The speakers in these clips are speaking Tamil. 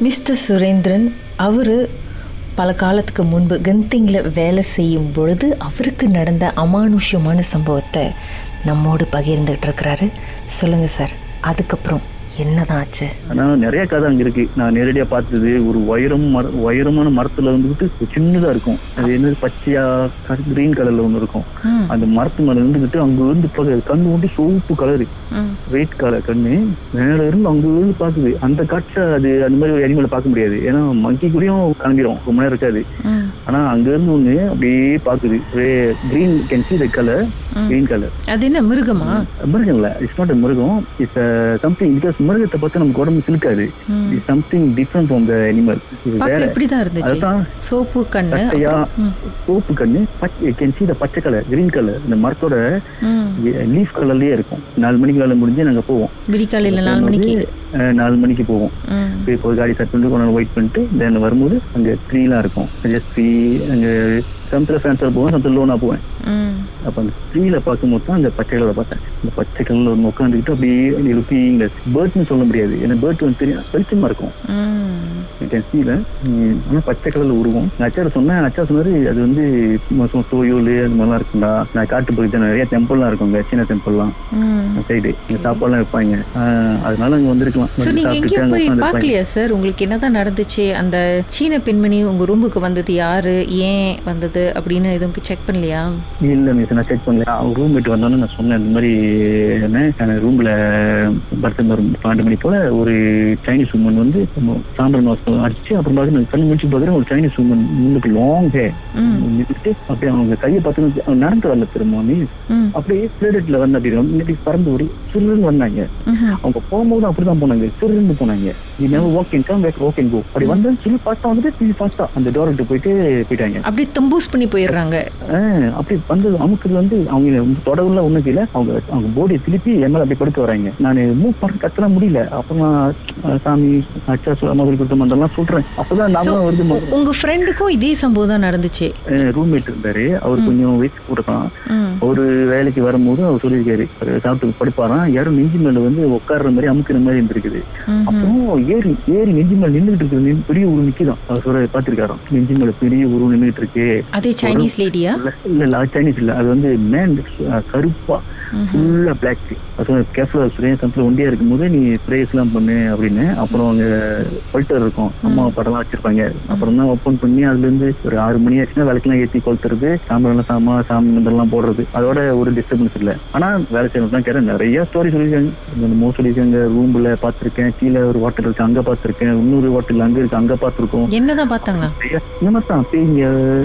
மிஸ்டர் சுரேந்திரன் அவர் பல காலத்துக்கு முன்பு கந்திங்கில் வேலை செய்யும் பொழுது அவருக்கு நடந்த அமானுஷ்யமான சம்பவத்தை நம்மோடு பகிர்ந்துகிட்டு இருக்கிறாரு. சொல்லுங்கள் சார் அதுக்கப்புறம். என்னதான் ஆச்சு? ஆனா நிறைய கதை அங்க இருக்கு. நான் நேரடியா பார்த்தது ஒரு உயரம் உயரமான மரத்துல வந்துட்டு ஒரு சின்னதா இருக்கும். அது என்னது பச்சையா கிரீன் கலர்ல ஒண்ணு இருக்கும். அந்த மரத்து மேல இருந்துகிட்டு அங்க இருந்து கண்ணு வந்து சோப்பு கலரு வெயிட் கலர் கண்ணு. மேல இருந்து அங்க இருந்து பாக்குது. அந்த காட்சை அது அந்த மாதிரி ஒரு அனிமலை பார்க்க முடியாது. ஏன்னா மங்கி கூடயும் கிளம்பிடும் ரொம்ப நேரம் இருக்காது. ஆனா அங்க இருந்து ஒண்ணு அப்படியே பாக்குது. Green can see the colour green colour அது என்ன மிருகமா? மிருகம் இல்ல. இட்ஸ் நாட் மிருகம். இட்ஸ் சம்திங் பிகாஸ் மிருகத்தை பார்த்து நமக்கு உடம்பு சிலுக்காது. Something different from the animal இது வேற பார்க்க எப்படிதான் இருந்துச்சு. அதுதான் சோப்பு கண்ணு. சோப்பு கண்ணு பச்சை கேன் சி த பச்சை கலர் கிரீன் கலர் இந்த மரத்தோட லீஃப் கலர்லயே இருக்கும். நாலு மணிக்கு வேலை முடிஞ்சு நாங்க போவோம். விடிக்காலையில் நாலு மணிக்கு? நாலு மணிக்கு போவோம். போய் காடி செட் பண்ணிட்டு கொஞ்ச நேரம் வெயிட் பண்ணிட்டு தென் வரும்போது அங்க ட்ரீலாம் இருக்கும். ஜஸ்ட் ட்ரீ அங்க சமத்துல ஃபேன்ஸில் போவேன் சமத்துல லோனா போவேன். அப்ப அந்த ட்ரீல பார்க்கும்போது தான் அந்த பச்சை கலரை பார்த்தேன் இந்த பச்சை கலர்ல ஒரு உட்காந்துக்கிட்டு அப்படியே லுக்கிங் பேர்ட்னு சொல்ல முடியாது. ஏன்னா பேர்ட் வந்து தெரியும் வெளிச்சமா இருக்கும். சீல ஆனா பச்சை கலர்ல உருவம். அச்சார சொன்னேன் அச்சா சொன்னாரு அது வந்து சும்மா தோயோல் அது மாதிரிலாம் இருக்கும்டா. நான் காட்டு பகுதி நிறைய டெம்பிள்லாம் இருக்குங்க சின்ன டெம்பிள்லாம் சைடு இங்க சாப்பாடுலாம் வைப்பாங்க. அதனால அங்க வந்திருக்கலாம். சார் உங்களுக்கு என்னதான் நடந்துச்சு? அந்த சீன பெண்மணி உங்க ரூமுக்கு வந்தது யாரு? ஏன் வந்தது? அப்படின்னு எதுவும் செக் பண்ணலையா? இல்ல மிஸ் நான் செக் பண்ணல. அவங்க ரூம் மேட் வந்தோன்னு நான் சொன்னேன் இந்த மாதிரி என்ன ரூம்ல பர்த்தன் பன்னெண்டு மணி போல ஒரு சைனீஸ் உமன் வந்து சாம்பல் மாசம் அடிச்சு அப்புறம் பார்த்து கண்ணு முடிச்சு பார்க்குறேன் ஒரு சைனீஸ் உமன் முன்னுக்கு லாங் ஹே அப்படியே அவங்க கையை பார்த்து நடந்து வரல திரும்ப அப்படியே பிளேடெட்ல வந்து அப்படி பறந்து ஒரு சிறுன்னு வந்தாங்க. அவங்க போகும்போது அப்படிதான் போனாங்க சிறுன்னு போனாங்க. Walk and go. அப்படி வந்து சொல்லி ஃபாஸ்டா வந்துட்டு திரும்பி ஃபாஸ்டா அந்த டோர் விட்டு போயிட்டு போயிட்டாங்க. அப்படியே தம்பூஸ் பண்ணி போயிடுறாங்க. அப்படி வந்து அமுக்குறது வந்து அவங்க தொடர்ல ஒண்ணும் இல்ல அவங்க அவங்க போடியை திருப்பி என் அப்படி படுக்க வராங்க நான் மூவ் பண்ண கத்தல முடியல. அப்ப நான் அஹ், சாமி அச்சா மகள் கொடுத்த அதெல்லாம் சொல்றேன். அப்பதான் நாம வருது உங்க ஃப்ரெண்டுக்கும் இதே சம்பவம் தான் நடந்துச்சு. ரூம்மேட் இருந்தாரு. அவர் கொஞ்சம் வயசு கூட தான் ஒரு வேலைக்கு வரும்போது அவர் சொல்லியிருக்காரு. சாப்பிட்டு படுப்பாராம். யாரும் நெஞ்சு மேல வந்து உட்கார்ற மாதிரி அமுக்குற மாதிரி இருந்திருக்குது. அப்புறம் ஏறி ஏறி நெஞ்சு மேல நின்றுட்டு இருக்குது நின்னு பெரிய உருவம் நிக்குதான். அவர் சொல்ற பாத்திருக்காராம் நெஞ்சு மேல பெரிய உருவம் நின்றுட்டு இருக்கு. அதே சைனீஸ் லேடியா இல்ல இல்ல சைனீஸ் இல்ல. அது வந்து மேன் கருப்பா. ஃபுல்லா பிளாக் கேஃப்ல சுரேஷ் சம்பளம் ஒண்டியா இருக்கும்போது நீ பிரேஸ் எல்லாம் பண்ணு அப்படின்னு. அப்புறம் அங்க கொல்டர் இருக்கும். அம்மா படம்லாம் வச்சிருப்பாங்க. அப்புறம் தான் ஓப்பன் பண்ணி அதுல இருந்து ஒரு ஆறு மணி ஆச்சுன்னா விளக்கெல்லாம் ஏத்தி கொளுத்துறது சாம்பலாம் சாமா சாமி மந்தெல்லாம் போடுறது. அதோட ஒரு டிஸ்டர்பன்ஸ் இல்ல. ஆனா வேலை செய்யணும் தான் கேட்டேன். நிறைய ஸ்டோரி சொல்லியிருக்காங்க. இந்த மோ சொல்லியிருக்காங்க. ரூம்ல பாத்திருக்கேன் கீழே ஒரு ஹோட்டல் இருக்கு அங்க பாத்திருக்கேன் இன்னொரு ஹோட்டல் அங்க இருக்கு அங்க பாத்திருக்கோம் என்னதான் பார்த்தாங்களா? இந்த மாதிரி தான். பேய்ங்க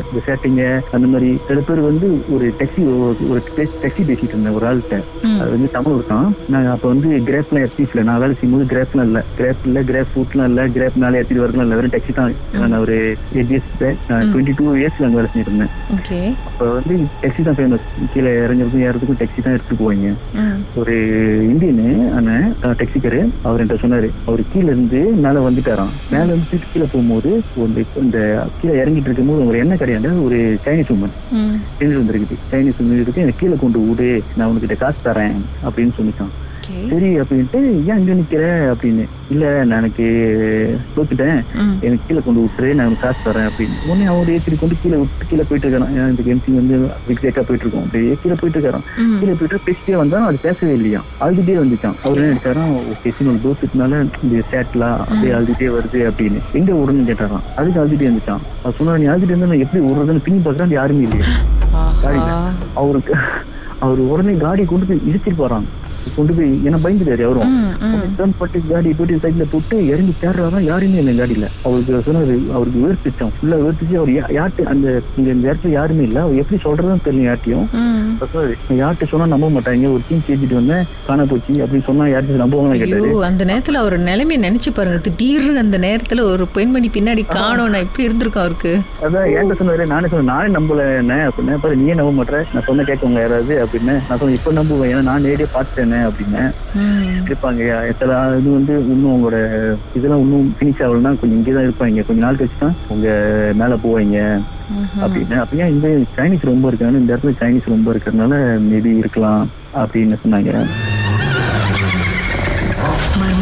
இந்த சேட்டைங்க அந்த மாதிரி. சில பேர் வந்து ஒரு டாக்ஸி ஒரு டாக்ஸி பேசிட்டு இருந்தேன். ஒரு ஆள்கிட்ட. அது வந்து தமிழ் இருக்கான் நான் அப்ப வந்து கிரேப்லாம் எத்திஃப்ல நான் வேலை செய்யும்போது கிரேப்லாம் இல்ல. கிரேப் இல்ல கிரேப் ஃபுட்லாம் இல்ல. கிரேப் மேலே ஏற்றிட்டு வரலாம் இல்ல வெறும் டாக்ஸி தான். நான் ஒரு எயிட் இயர்ஸ் டுவெண்ட்டி டூ இயர்ஸ்ல அங்க வேலை ஓகே. அப்ப வந்து டாக்ஸி தான் ஃபேமஸ் கீழே இறங்குறதுக்கும் ஏறதுக்கும் டாக்ஸி தான் எடுத்துட்டு போவாங்க. ஒரு இந்தியனு அண்ணன் டாக்ஸிக்காரு அவர் என்கிட்ட சொன்னாரு. அவர் கீழே இருந்து மேல வந்துட்டாராம். மேல இருந்து கீழே போகும்போது இந்த கீழே இறங்கிட்டு இருக்கும்போது ஒரு எண்ணெய் கிடையாது ஒரு சைனீஸ் உமன் ம். எழுதி வந்திருக்குது சைனீஸ் உமன் இருக்கு எனக்கு கீழே கொண்டு விடு நான் உனக்கிட்ட காசு தரேன் அப்படின்னு சொல்லிட்டான். சரி அப்படின்ட்டு ஏன் இங்க நிக்கிற? அப்படின்னு. இல்ல நான் எனக்கு தோத்துட்டேன். எனக்கு கீழே கொண்டு விட்டுரு நான் காசு தரேன். அப்படின்னு. உடனே அவர் ஏற்றி கொண்டு கீழே விட்டு கீழே போயிட்டு இருக்காரான் ஏன்னா இந்த எம்சி வந்து விக்ரேக்கா போயிட்டு இருக்கோம். அப்படியே கீழே போயிட்டு இருக்காரான் கீழே போயிட்டு பேசிட்டே வந்தா அது பேசவே இல்லையா அழுதுட்டே வந்துச்சான் அவர் என்ன நினைச்சாராம்? ஓகே சினிமா தோத்துனால இந்த சேட்லாம் அப்படியே அழுதுட்டே வருது அப்படின்னு. எங்க விடணும்னு கேட்டாராம். அதுக்கு அழுதுட்டே அவர் சொன்னா நீ அழுதுட்டு இருந்தா நான் எப்படி விடுறதுன்னு பின்னி பாக்குறான் யாருமே இல்லையா. அவருக்கு அவர் உடனே காடி கொண்டு போய் இடிச்சிட்டு போறாங்க கொண்டு போய் என்ன பயந்துட்டாரு அவரும் டர்ன் பட்டு காடி போயிட்டு சைட்ல போட்டு இறங்கி தேடுறாரா யாருமே இல்லை காடியில. அவருக்கு சொன்னாரு அவருக்கு வேர்த்துச்சான் ஃபுல்லா வேர்த்துச்சு அவர் யா- யார்கிட்ட அந்த இங்க இந்த இடத்துல யாருமே இல்ல. அவர் எப்படி சொல்றதுன்னு தெரியல யார்ட்டையும் யார்கிட்ட சொன்னா நம்ப மாட்டாங்க ஒரு டீம் செஞ்சுட்டு வந்தேன் காண போச்சு. அப்படின்னு சொன்னா யார்கிட்ட நம்புவாங்கன்னு கேட்டாரு. அந்த நேரத்துல அவர் நிலைமையை நினைச்சு பாருங்க. திடீர்னு அந்த நேரத்துல ஒரு பெண்மணி பின்னாடி காணோம் நான் எப்படி இருந்திருக்கும் அவருக்கு? அதான் என்கிட்ட சொன்னாரு நானே சொன்னேன் நானே நம்பல என்ன அப்படின்னு பாரு நீயே நம்ப மாட்டேற நான் சொன்ன கேட்கவங்க யாராவது அப்படின்னு. நான் சொன்னேன் இப்ப நம்புவேன். ஏன்னா நான் நேரடியா பார்த்துட்டேனே அப்படின்னு இருப்பாங்க சில இது வந்து இன்னும் உங்களோட இதெல்லாம் இன்னும் பினிஷ் ஆகலன்னா கொஞ்சம் இங்கேதான் இருப்பாங்க. கொஞ்ச நாள் கழிச்சு தான் உங்க மேல போவாங்க. அப்படின்னு. அப்படியே இந்த சைனீஸ் ரொம்ப இருக்காங்க இந்த இடத்துல சைனீஸ் ரொம்ப இருக்கிறதுனால மேபி இருக்கலாம் அப்படின்னு சொன்னாங்க.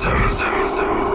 Sensação.